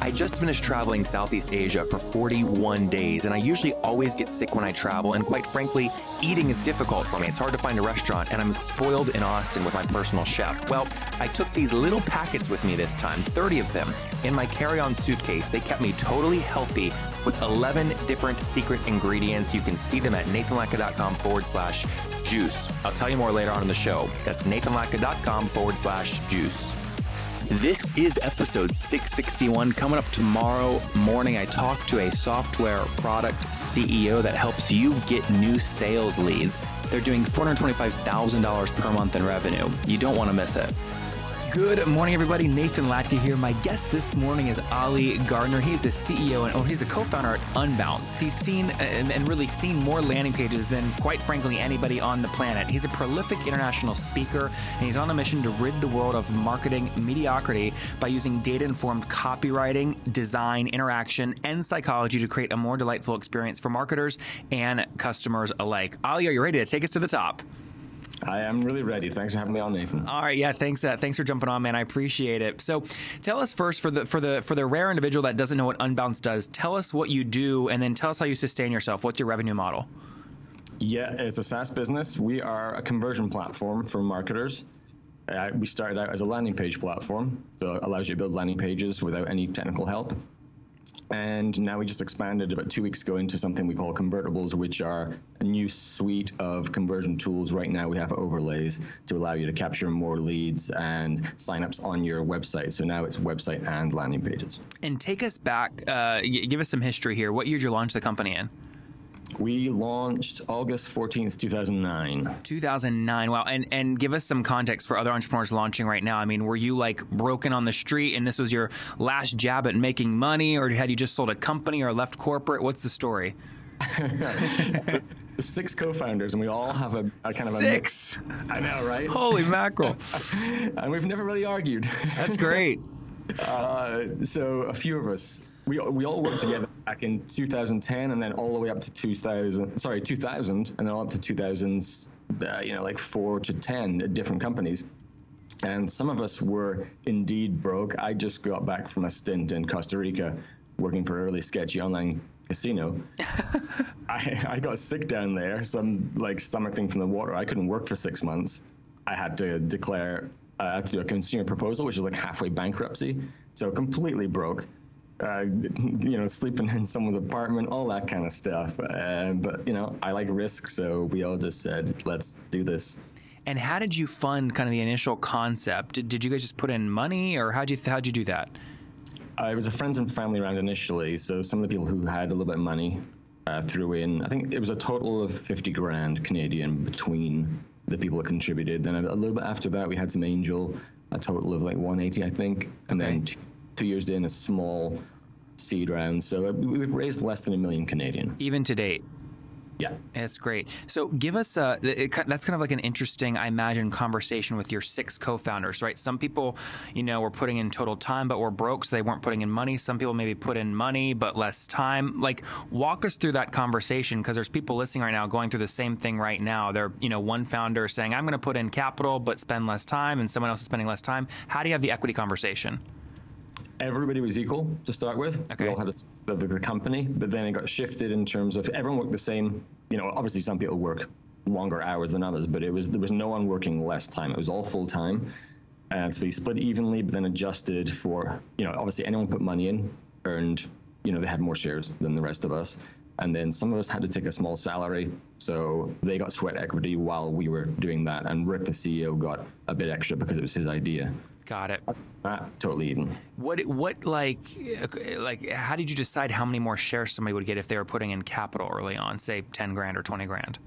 I just finished traveling Southeast Asia for 41 days, and I usually always get sick when I travel, and quite frankly, eating is difficult for me. It's hard to find a restaurant, and I'm spoiled in Austin with my personal chef. Well, I took these little packets with me this time, 30 of them, in my carry on suitcase. They kept me totally healthy with 11 different secret ingredients. You can see them at nathanlatka.com forward slash juice. I'll tell you more later on in the show. That's nathanlatka.com forward slash juice. This is episode 661. Coming up tomorrow morning, I talk to a software product CEO that helps you get new sales leads. They're doing $425,000 per month in revenue. You don't want to miss it. Good morning, everybody. Nathan Latka here. My guest this morning is Oli Gardner. He's the CEO and oh, he's the co-founder at Unbounce. He's seen and, and really seen more landing pages than, quite frankly, anybody on the planet. He's a prolific international speaker, and he's on a mission to rid the world of marketing mediocrity by using data-informed copywriting, design, interaction, and psychology to create a more delightful experience for marketers and customers alike. Oli, are you ready to take us to the top? I am really ready. Thanks for having me on, Nathan. All right, yeah, thanks. Uh, thanks for jumping on, man. I appreciate it. So, tell us first for the for the for the rare individual that doesn't know what Unbounce does. Tell us what you do, and then tell us how you sustain yourself. What's your revenue model? Yeah, it's a SaaS business. We are a conversion platform for marketers. Uh, we started out as a landing page platform, so it allows you to build landing pages without any technical help. And now we just expanded about two weeks ago into something we call convertibles, which are a new suite of conversion tools. Right now, we have overlays to allow you to capture more leads and signups on your website. So now it's website and landing pages. And take us back, uh, give us some history here. What year did you launch the company in? We launched August 14th, 2009. 2009. Wow. And and give us some context for other entrepreneurs launching right now. I mean, were you like broken on the street and this was your last jab at making money or had you just sold a company or left corporate? What's the story? six co-founders and we all have a, a kind of six. I know, right? Holy mackerel! and we've never really argued. That's great. Uh, so a few of us we, we all worked together back in 2010 and then all the way up to 2000 sorry 2000 and then all up to 2000s uh, you know like four to ten different companies. And some of us were indeed broke. I just got back from a stint in costa rica working for a really sketchy online casino. I, I got sick down there some like stomach thing from the water. I couldn't work for six months. I had to declare uh, i had to do a consumer proposal which is like halfway bankruptcy. So completely broke uh, you know, sleeping in someone's apartment, all that kind of stuff. Uh, but you know, I like risk, so we all just said, let's do this. And how did you fund kind of the initial concept? Did, did you guys just put in money, or how'd you how'd you do that? Uh, it was a friends and family round initially. So some of the people who had a little bit of money uh, threw in. I think it was a total of fifty grand Canadian between the people that contributed. Then a, a little bit after that, we had some angel, a total of like 180, I think, and okay. then two years in a small seed round. So uh, we've raised less than a million Canadian. Even to date. Yeah, that's great. So give us a it, that's kind of like an interesting, I imagine, conversation with your six co-founders, right? Some people, you know, were putting in total time, but were broke, so they weren't putting in money. Some people maybe put in money, but less time. Like, walk us through that conversation because there's people listening right now going through the same thing right now. They're, you know, one founder saying, "I'm going to put in capital, but spend less time," and someone else is spending less time. How do you have the equity conversation? Everybody was equal to start with. Okay. We all had a, the, the company, but then it got shifted in terms of everyone worked the same. You know, obviously some people work longer hours than others, but it was there was no one working less time. It was all full time, and so we split evenly, but then adjusted for you know obviously anyone put money in earned you know they had more shares than the rest of us. And then some of us had to take a small salary, so they got sweat equity while we were doing that. And Rick, the CEO, got a bit extra because it was his idea. Got it. Uh, totally even. What what like like how did you decide how many more shares somebody would get if they were putting in capital early on, say ten grand or twenty grand?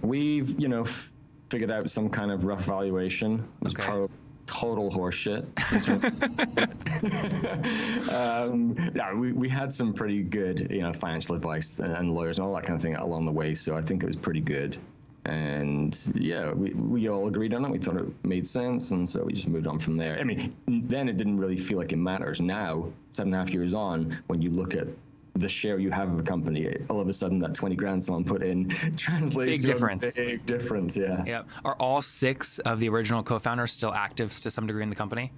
We've you know figured out some kind of rough valuation. It was okay. total horseshit. um, yeah, we, we had some pretty good, you know, financial advice and lawyers and all that kind of thing along the way. So I think it was pretty good. And yeah, we, we all agreed on it. We thought it made sense. And so we just moved on from there. I mean, then it didn't really feel like it matters. Now, seven and a half years on, when you look at the share you have of a company, all of a sudden that 20 grand someone put in translates Big to difference. a big difference. Yeah. Yep. Are all six of the original co-founders still active to some degree in the company?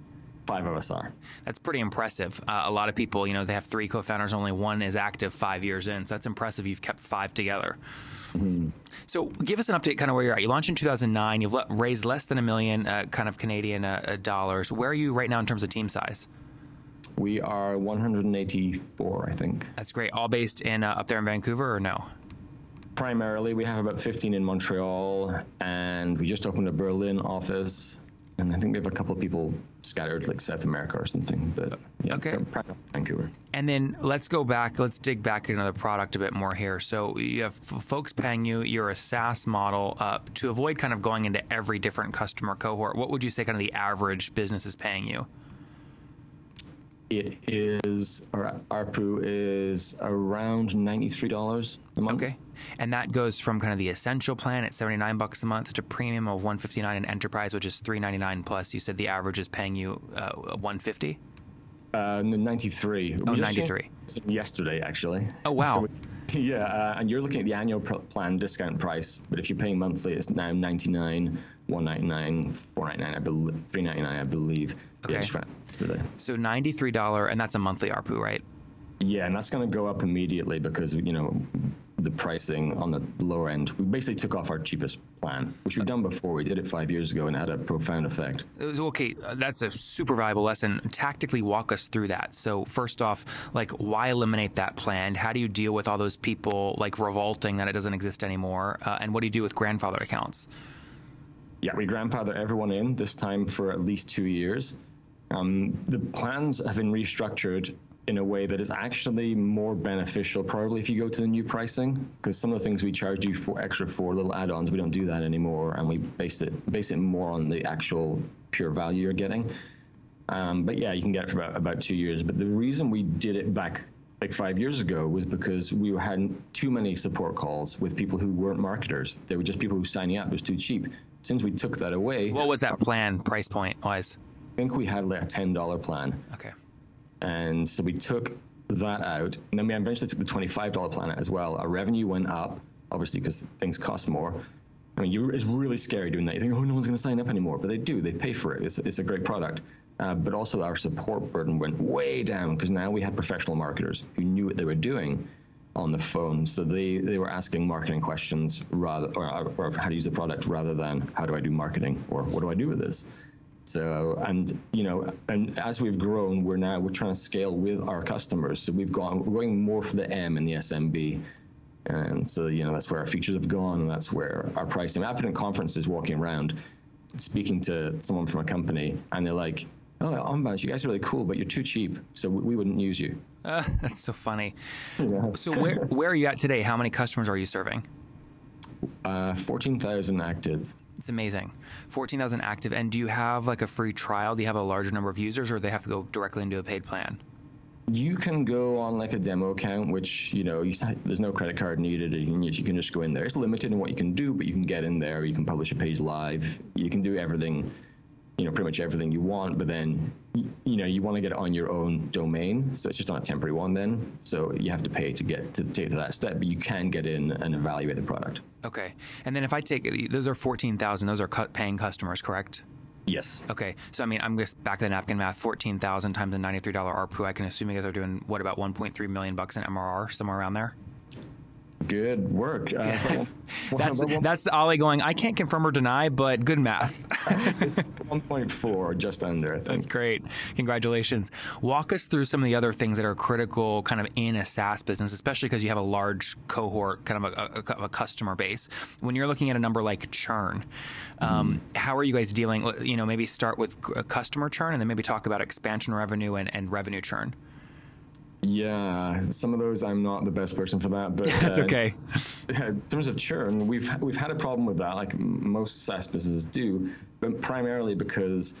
Five of us are. That's pretty impressive. Uh, a lot of people, you know, they have three co-founders, only one is active five years in. So that's impressive. You've kept five together. So give us an update, kind of where you're at. You launched in 2009. You've le- raised less than a million, uh, kind of Canadian uh, uh, dollars. Where are you right now in terms of team size? We are 184, I think. That's great. All based in uh, up there in Vancouver, or no? Primarily, we have about 15 in Montreal, and we just opened a Berlin office, and I think we have a couple of people scattered, like South America or something. But yeah, Okay. Vancouver. And then let's go back. Let's dig back into the product a bit more here. So you have folks paying you. You're a SaaS model. Uh, to avoid kind of going into every different customer cohort, what would you say kind of the average business is paying you? It is, our ARPU is around $93 a month. Okay. And that goes from kind of the essential plan at 79 bucks a month to premium of 159 and enterprise, which is 399 plus. You said the average is paying you uh, 150. Uh, no, 93. Oh, 93. Yesterday, actually. Oh, wow. So yeah, uh, and you're looking at the annual plan discount price, but if you're paying monthly, it's now 99, 199, 499, I believe, 399, I believe. Okay. Yeah, just ran it yesterday. So $93, and that's a monthly ARPU, right? Yeah, and that's going to go up immediately because you know the pricing on the lower end. We basically took off our cheapest plan, which we've done before. We did it five years ago and had a profound effect. Was- Okay, that's a super valuable lesson. Tactically walk us through that. So first off, like why eliminate that plan? How do you deal with all those people like revolting that it doesn't exist anymore? Uh, and what do you do with grandfather accounts? Yeah, we grandfather everyone in this time for at least two years. Um, the plans have been restructured in a way that is actually more beneficial, probably if you go to the new pricing, because some of the things we charge you for extra for little add-ons, we don't do that anymore, and we base it base it more on the actual pure value you're getting. Um, but yeah, you can get it for about, about two years. But the reason we did it back like five years ago was because we were having too many support calls with people who weren't marketers. They were just people who signing up. It was too cheap. Since we took that away, What was that plan price point wise? I think we had like a ten dollar plan, Okay. and so we took that out, and then we eventually took the twenty-five dollar plan out as well. Our revenue went up, obviously, because things cost more. I mean, you, it's really scary doing that. You think, oh, no one's going to sign up anymore, but they do. They pay for it. It's, it's a great product. Uh, but also, our support burden went way down because now we had professional marketers who knew what they were doing on the phone. So they, they were asking marketing questions rather, or, or how to use the product rather than how do I do marketing or what do I do with this. So and you know, and as we've grown, we're now we're trying to scale with our customers. So we've gone we're going more for the M in the SMB. And so, you know, that's where our features have gone, and that's where our pricing. I've been at conferences walking around, speaking to someone from a company, and they're like, "Oh, Unbounce, you guys are really cool, but you're too cheap, so we, wouldn't use you." Uh, that's so funny. So where where are you at today? How many customers are you serving? Uh, Fourteen thousand active. It's amazing. 14,000 active. And do you have like a free trial? Do you have a larger number of users or do they have to go directly into a paid plan? You can go on like a demo account, which you know you, there's no credit card needed, and you can just go in there. It's limited in what you can do, but you can get in there. You can publish a page live. You can do everything, you know, pretty much everything you want. But then, you know, you want to get it on your own domain, so it's just not a temporary one. Then, so you have to pay to get to take to that step, but you can get in and evaluate the product. Okay. And then if I take those are 14,000, those are paying customers, correct? Yes. Okay. So I mean, I'm just back to the napkin math. 14,000 times a $93 ARPU. I can assume you guys are doing what about 1.3 million bucks in MRR, somewhere around there. Good work. Uh, That's that's Oli going. I can't confirm or deny, but good math. 1.4, just under. I. That's great. Congratulations. Walk us through some of the other things that are critical kind of in a SaaS business, especially because you have a large cohort, kind of a, a, a customer base. When you're looking at a number like churn, um, how are you guys dealing? You know, maybe start with c- customer churn and then maybe talk about expansion revenue and, and revenue churn. Yeah, some of those I'm not the best person for that, but That's uh, okay. in terms of churn, we've we've had a problem with that, like most SaaS businesses do, but primarily because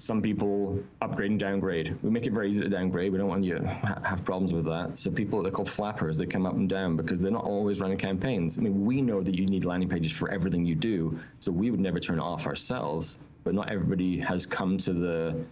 some people upgrade and downgrade. We make it very easy to downgrade. We don't want you to ha- have problems with that. So people, they're called flappers. They come up and down because they're not always running campaigns. I mean, we know that you need landing pages for everything you do, so we would never turn it off ourselves. But not everybody has come to the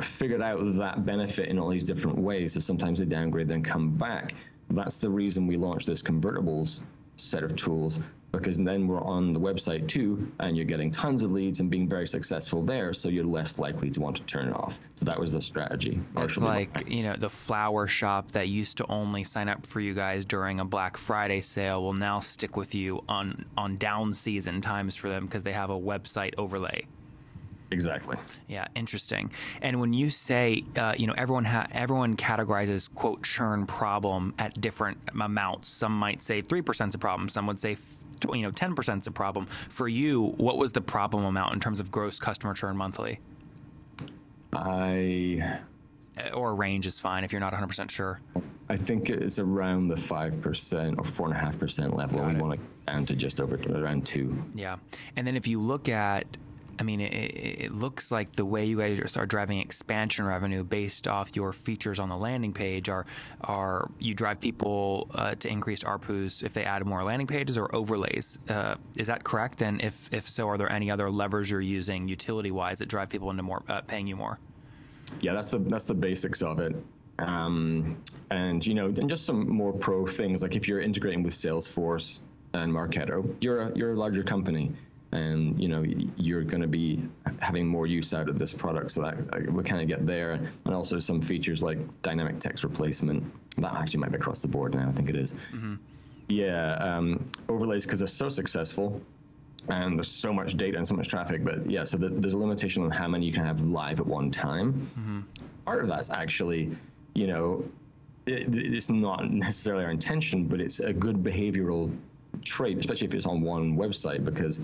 figured out that benefit in all these different ways. So sometimes they downgrade, then come back. That's the reason we launched this convertibles set of tools because then we're on the website too, and you're getting tons of leads and being very successful there. So you're less likely to want to turn it off. So that was the strategy. It's like you know the flower shop that used to only sign up for you guys during a Black Friday sale will now stick with you on on down season times for them because they have a website overlay. Exactly. Yeah, interesting. And when you say, uh, you know, everyone ha- everyone categorizes quote churn problem at different amounts. Some might say three percent is a problem. Some would say, tw- you know, ten percent is a problem. For you, what was the problem amount in terms of gross customer churn monthly? I Uh, Or range is fine if you're not 100 percent sure. I think it's around the five percent or four and a half percent level. Got we it. want to down to just over around two. Yeah, and then if you look at, I mean, it, it looks like the way you guys are driving expansion revenue based off your features on the landing page are are you drive people uh, to increased ARPUs if they add more landing pages or overlays. Uh, is that correct? And if if so, are there any other levers you're using utility wise that drive people into more uh, paying you more? yeah, that's the that's the basics of it. Um, and you know, and just some more pro things like if you're integrating with Salesforce and Marketo, you're a, you're a larger company, and you know you're going to be having more use out of this product. So that uh, we kind of get there, and also some features like dynamic text replacement. That actually might be across the board now. I think it is. Yeah, um, overlays because they're so successful and there's so much data and so much traffic. But yeah, so the, there's a limitation on how many you can have live at one time. Part of that's actually, you know, it, it's not necessarily our intention, but it's a good behavioral trait, especially if it's on one website, because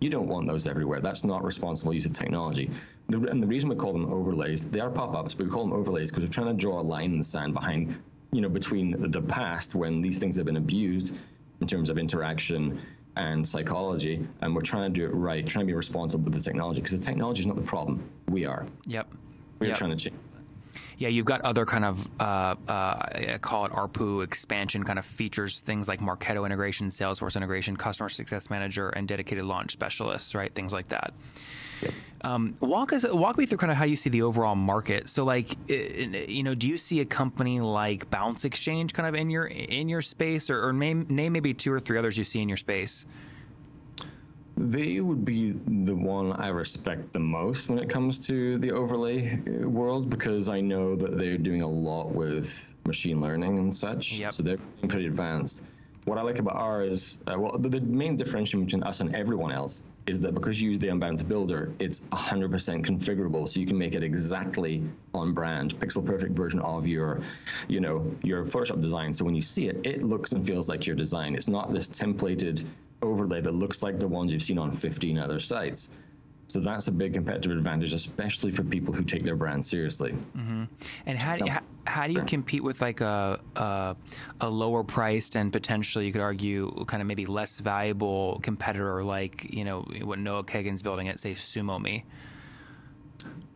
you don't want those everywhere. That's not responsible use of technology. The, and the reason we call them overlays, they are pop-ups, but we call them overlays because we're trying to draw a line in the sand behind, you know, between the past when these things have been abused in terms of interaction and psychology, and we're trying to do it right, trying to be responsible with the technology because the technology is not the problem. We are. Yep. We're Yep. trying to change. Yeah, you've got other kind of uh, uh, call it ARPU expansion kind of features, things like Marketo integration, Salesforce integration, customer success manager, and dedicated launch specialists, right? Things like that. Um, walk us, walk me through kind of how you see the overall market. So, like, you know, do you see a company like Bounce Exchange kind of in your in your space, or, or name name maybe two or three others you see in your space? They would be the one I respect the most when it comes to the overlay uh, world because I know that they're doing a lot with machine learning and such. Yep. So they're pretty advanced. What I like about ours, uh, well, the, the main differentiation between us and everyone else is that because you use the Unbounce builder, it's 100% configurable, so you can make it exactly on brand, pixel perfect version of your, you know, your Photoshop design. So when you see it, it looks and feels like your design. It's not this templated overlay that looks like the ones you've seen on 15 other sites. So that's a big competitive advantage, especially for people who take their brand seriously. Mm-hmm. And how do how, how do you compete with like a, a a lower priced and potentially you could argue kind of maybe less valuable competitor like you know what Noah Kagan's building at say SumoMe?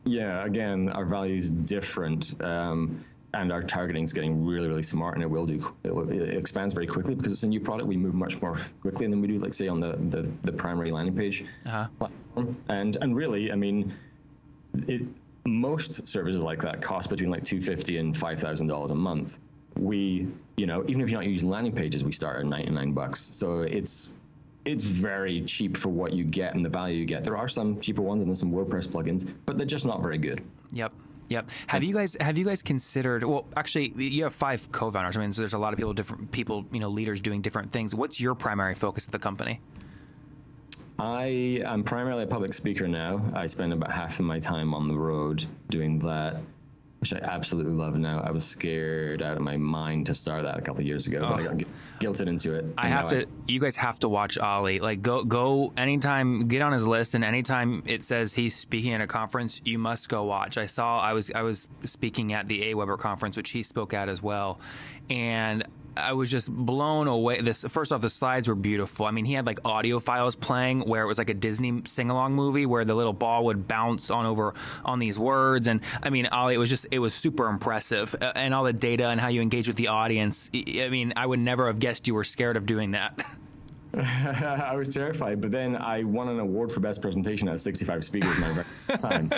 Yeah, again, our value is different, um, and our targeting is getting really, really smart, and it will do. It, will, it expands very quickly because it's a new product. We move much more quickly than we do, like say, on the the, the primary landing page Uh-huh. platform. And and really, I mean, it most services like that cost between like two fifty and five thousand dollars a month. We, you know, even if you're not using landing pages, we start at ninety nine bucks. So it's it's very cheap for what you get and the value you get. There are some cheaper ones and there's some WordPress plugins, but they're just not very good. Yep. Yep. Have you guys have you guys considered? Well, actually, you have five co-founders. I mean, so there's a lot of people, different people, you know, leaders doing different things. What's your primary focus of the company? I am primarily a public speaker now. I spend about half of my time on the road doing that, which I absolutely love now. I was scared out of my mind to start that a couple of years ago, but I got gu- guilted into it. I have to. You guys have to watch Oli. Like, go go anytime. Get on his list, and anytime it says he's speaking at a conference, you must go watch. I saw. I was I was speaking at the AWeber conference, which he spoke at as well, and I was just blown away. This first off, the slides were beautiful. I mean, he had like audio files playing where it was like a Disney sing along movie where the little ball would bounce on over on these words, and I mean, Oli, it was just it was super impressive, and all the data and how you engage with the audience. I mean, I would never have guessed you were scared of doing that. I was terrified, but then I won an award for best presentation at 65 speakers my time.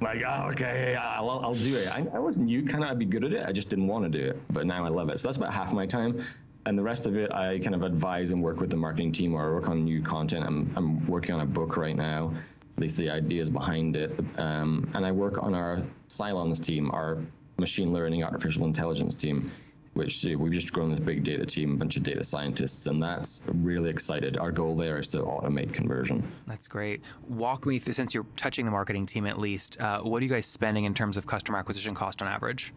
Like, oh, okay, I'll, I'll do it. I, I wasn't you, kind of, I'd be good at it. I just didn't want to do it, but now I love it. So that's about half my time. And the rest of it, I kind of advise and work with the marketing team or I work on new content. I'm, I'm working on a book right now, at least the ideas behind it. Um, and I work on our Cylons team, our machine learning, artificial intelligence team which we've just grown this big data team, a bunch of data scientists, and that's really excited. Our goal there is to automate conversion. That's great. Walk me through, since you're touching the marketing team at least, uh, what are you guys spending in terms of customer acquisition cost on average?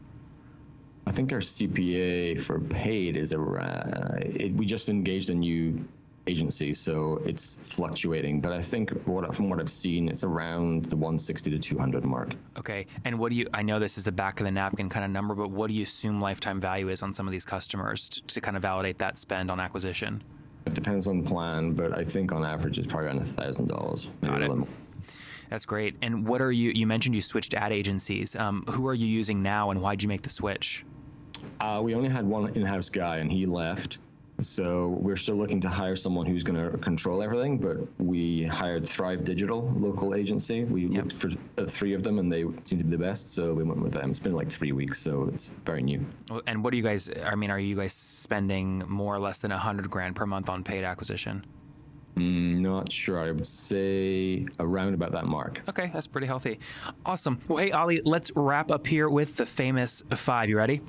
I think our CPA for paid is around. It, we just engaged a new agency, so it's fluctuating. But I think what, from what I've seen, it's around the 160 to 200 mark. Okay, and what do you? I know this is a back of the napkin kind of number, but what do you assume lifetime value is on some of these customers to, to kind of validate that spend on acquisition? It depends on the plan, but I think on average it's probably around a thousand dollars. Got it. That's great. And what are you? You mentioned you switched ad agencies. Um, who are you using now, and why did you make the switch? Uh, we only had one in-house guy, and he left. So we're still looking to hire someone who's going to control everything, but we hired Thrive Digital, local agency. We yep. looked for three of them, and they seemed to be the best, so we went with them. It's been like three weeks, so it's very new. And what do you guys? I mean, are you guys spending more or less than a hundred grand per month on paid acquisition? Mm, not sure. I would say around about that mark. Okay, that's pretty healthy. Awesome. Well, hey, Oli, let's wrap up here with the famous five. You ready?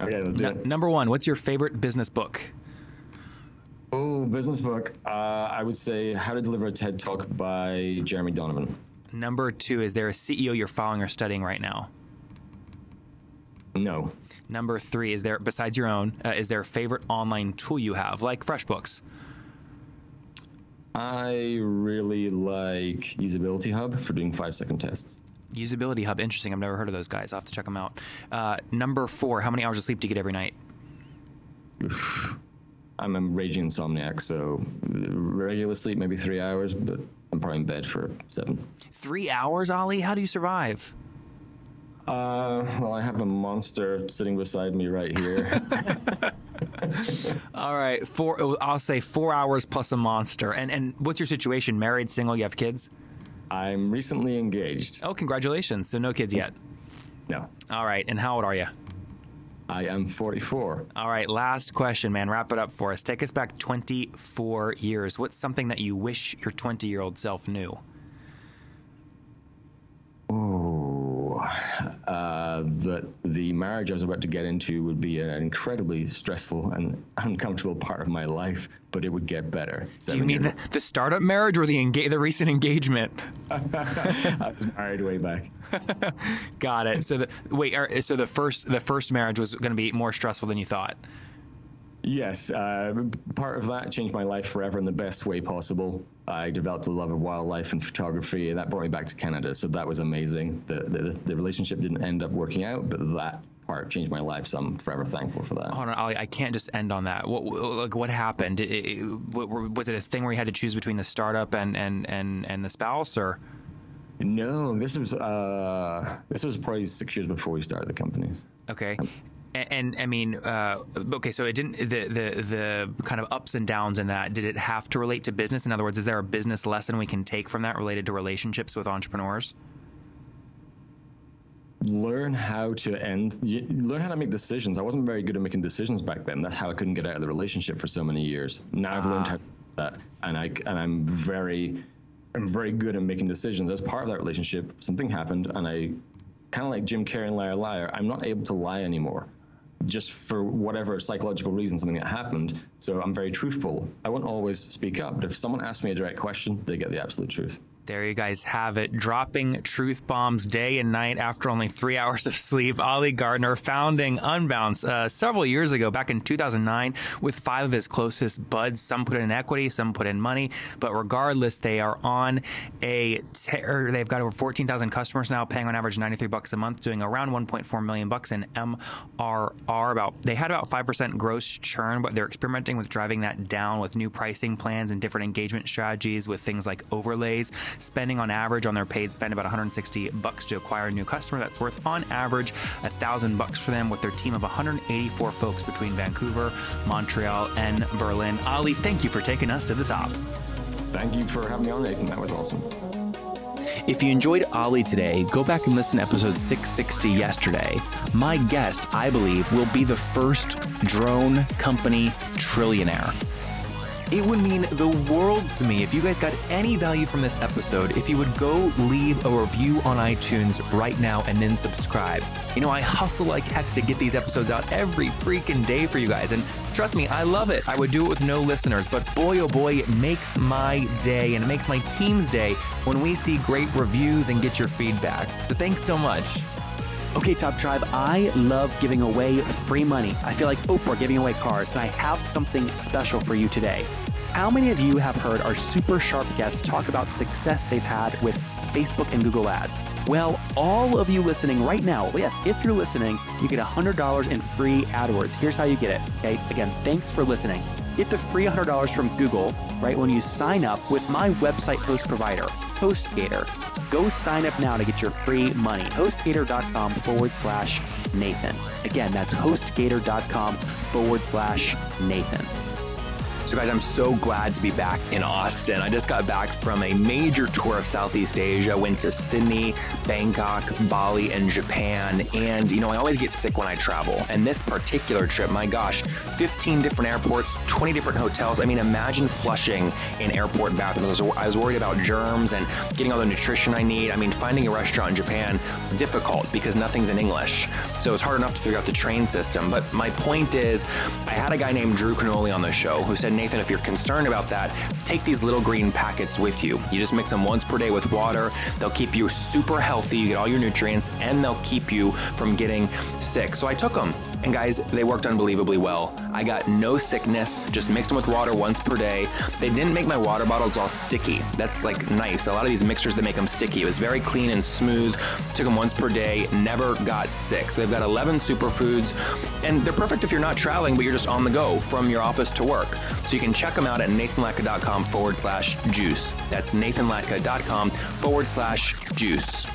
Okay, let's do N- it. Number one, what's your favorite business book? Oh, business book. Uh, I would say How to Deliver a TED Talk by Jeremy Donovan. Number two, is there a CEO you're following or studying right now? No. Number three, is there, besides your own, uh, is there a favorite online tool you have, like FreshBooks? I really like Usability Hub for doing five second tests. Usability Hub, interesting. I've never heard of those guys. I'll have to check them out. Uh, number four, how many hours of sleep do you get every night? I'm a raging insomniac, so regular sleep maybe three hours, but I'm probably in bed for seven. Three hours, Oli? How do you survive? Uh, well, I have a monster sitting beside me right here. All right, four. I'll say four hours plus a monster. And and what's your situation? Married, single? You have kids? I'm recently engaged. Oh, congratulations! So no kids yet. No. All right, and how old are you? I am 44. All right, last question, man. Wrap it up for us. Take us back 24 years. What's something that you wish your 20 year old self knew? Oh, uh, Uh, that the marriage I was about to get into would be an incredibly stressful and uncomfortable part of my life, but it would get better. Do you mean the, the, startup marriage or the enga- the recent engagement? I was married way back. Got it. So the wait, er, so the first the first marriage was going to be more stressful than you thought. Yes, uh, part of that changed my life forever in the best way possible. I developed a love of wildlife and photography, and that brought me back to Canada. So that was amazing. The, the, the relationship didn't end up working out, but that part changed my life. So I'm forever thankful for that. Hold on, Oli, I can't just end on that. What like what happened? It, it, was it a thing where you had to choose between the startup and and and and the spouse, or? No, this was uh, this was probably six years before we started the companies. Okay, and, and, I mean, uh, okay, so it didn't the the the kind of ups and downs in that. Did it have to relate to business? In other words, is there a business lesson we can take from that related to relationships with entrepreneurs? Learn how to end. Learn how to make decisions. I wasn't very good at making decisions back then. That's how I couldn't get out of the relationship for so many years. Now I've learned ah. how to do that, and I and I'm very I'm very good at making decisions. As part of that relationship, something happened, and I kind of like Jim Carrey and Liar Liar. I'm not able to lie anymore just for whatever psychological reason, something that happened. So I'm very truthful. I won't always speak up, but if someone asks me a direct question, they get the absolute truth. There you guys have it. Dropping truth bombs day and night after only three hours of sleep. Oli Gardner founding Unbounce uh, several years ago, back in 2009, with five of his closest buds. Some put in equity, some put in money, but regardless, they are on a tear. They've got over 14,000 customers now, paying on average 93 bucks a month, doing around 1.4 million bucks in MRR. About they had about five percent gross churn, but they're experimenting with driving that down with new pricing plans and different engagement strategies with things like overlays spending on average on their paid spend about 160 bucks to acquire a new customer. That's worth on average a thousand bucks for them with their team of 184 folks between Vancouver, Montreal, and Berlin. Oli, thank you for taking us to the top. Thank you for having me on, Nathan. That was awesome. If you enjoyed Oli today, go back and listen to episode 660 yesterday. My guest, I believe, will be the first drone company trillionaire. It would mean the world to me if you guys got any value from this episode if you would go leave a review on iTunes right now and then subscribe. You know, I hustle like heck to get these episodes out every freaking day for you guys, and trust me, I love it. I would do it with no listeners, but boy oh boy, it makes my day and it makes my team's day when we see great reviews and get your feedback. So thanks so much. Okay, Top Tribe, I love giving away free money. I feel like Oprah giving away cars, and I have something special for you today. How many of you have heard our super sharp guests talk about success they've had with Facebook and Google Ads? Well, all of you listening right now, yes, if you're listening, you get $100 in free AdWords. Here's how you get it. Okay, again, thanks for listening. Get the free $100 from Google right when you sign up with my website host provider, HostGator. Go sign up now to get your free money. HostGator.com forward slash Nathan. Again, that's HostGator.com forward slash Nathan. So, guys, I'm so glad to be back in Austin. I just got back from a major tour of Southeast Asia. Went to Sydney, Bangkok, Bali, and Japan. And, you know, I always get sick when I travel. And this particular trip, my gosh, 15 different airports, 20 different hotels. I mean, imagine flushing in airport bathrooms. I was worried about germs and getting all the nutrition I need. I mean, finding a restaurant in Japan, difficult because nothing's in English. So it's hard enough to figure out the train system. But my point is, I had a guy named Drew Canole on the show who said, Nathan, if you're concerned about that, take these little green packets with you. You just mix them once per day with water. They'll keep you super healthy. You get all your nutrients and they'll keep you from getting sick. So I took them. And guys, they worked unbelievably well. I got no sickness, just mixed them with water once per day. They didn't make my water bottles all sticky. That's like nice. A lot of these mixtures, they make them sticky. It was very clean and smooth. Took them once per day, never got sick. So they've got 11 superfoods, and they're perfect if you're not traveling, but you're just on the go from your office to work. So you can check them out at nathanlatka.com forward slash juice. That's nathanlatka.com forward slash juice.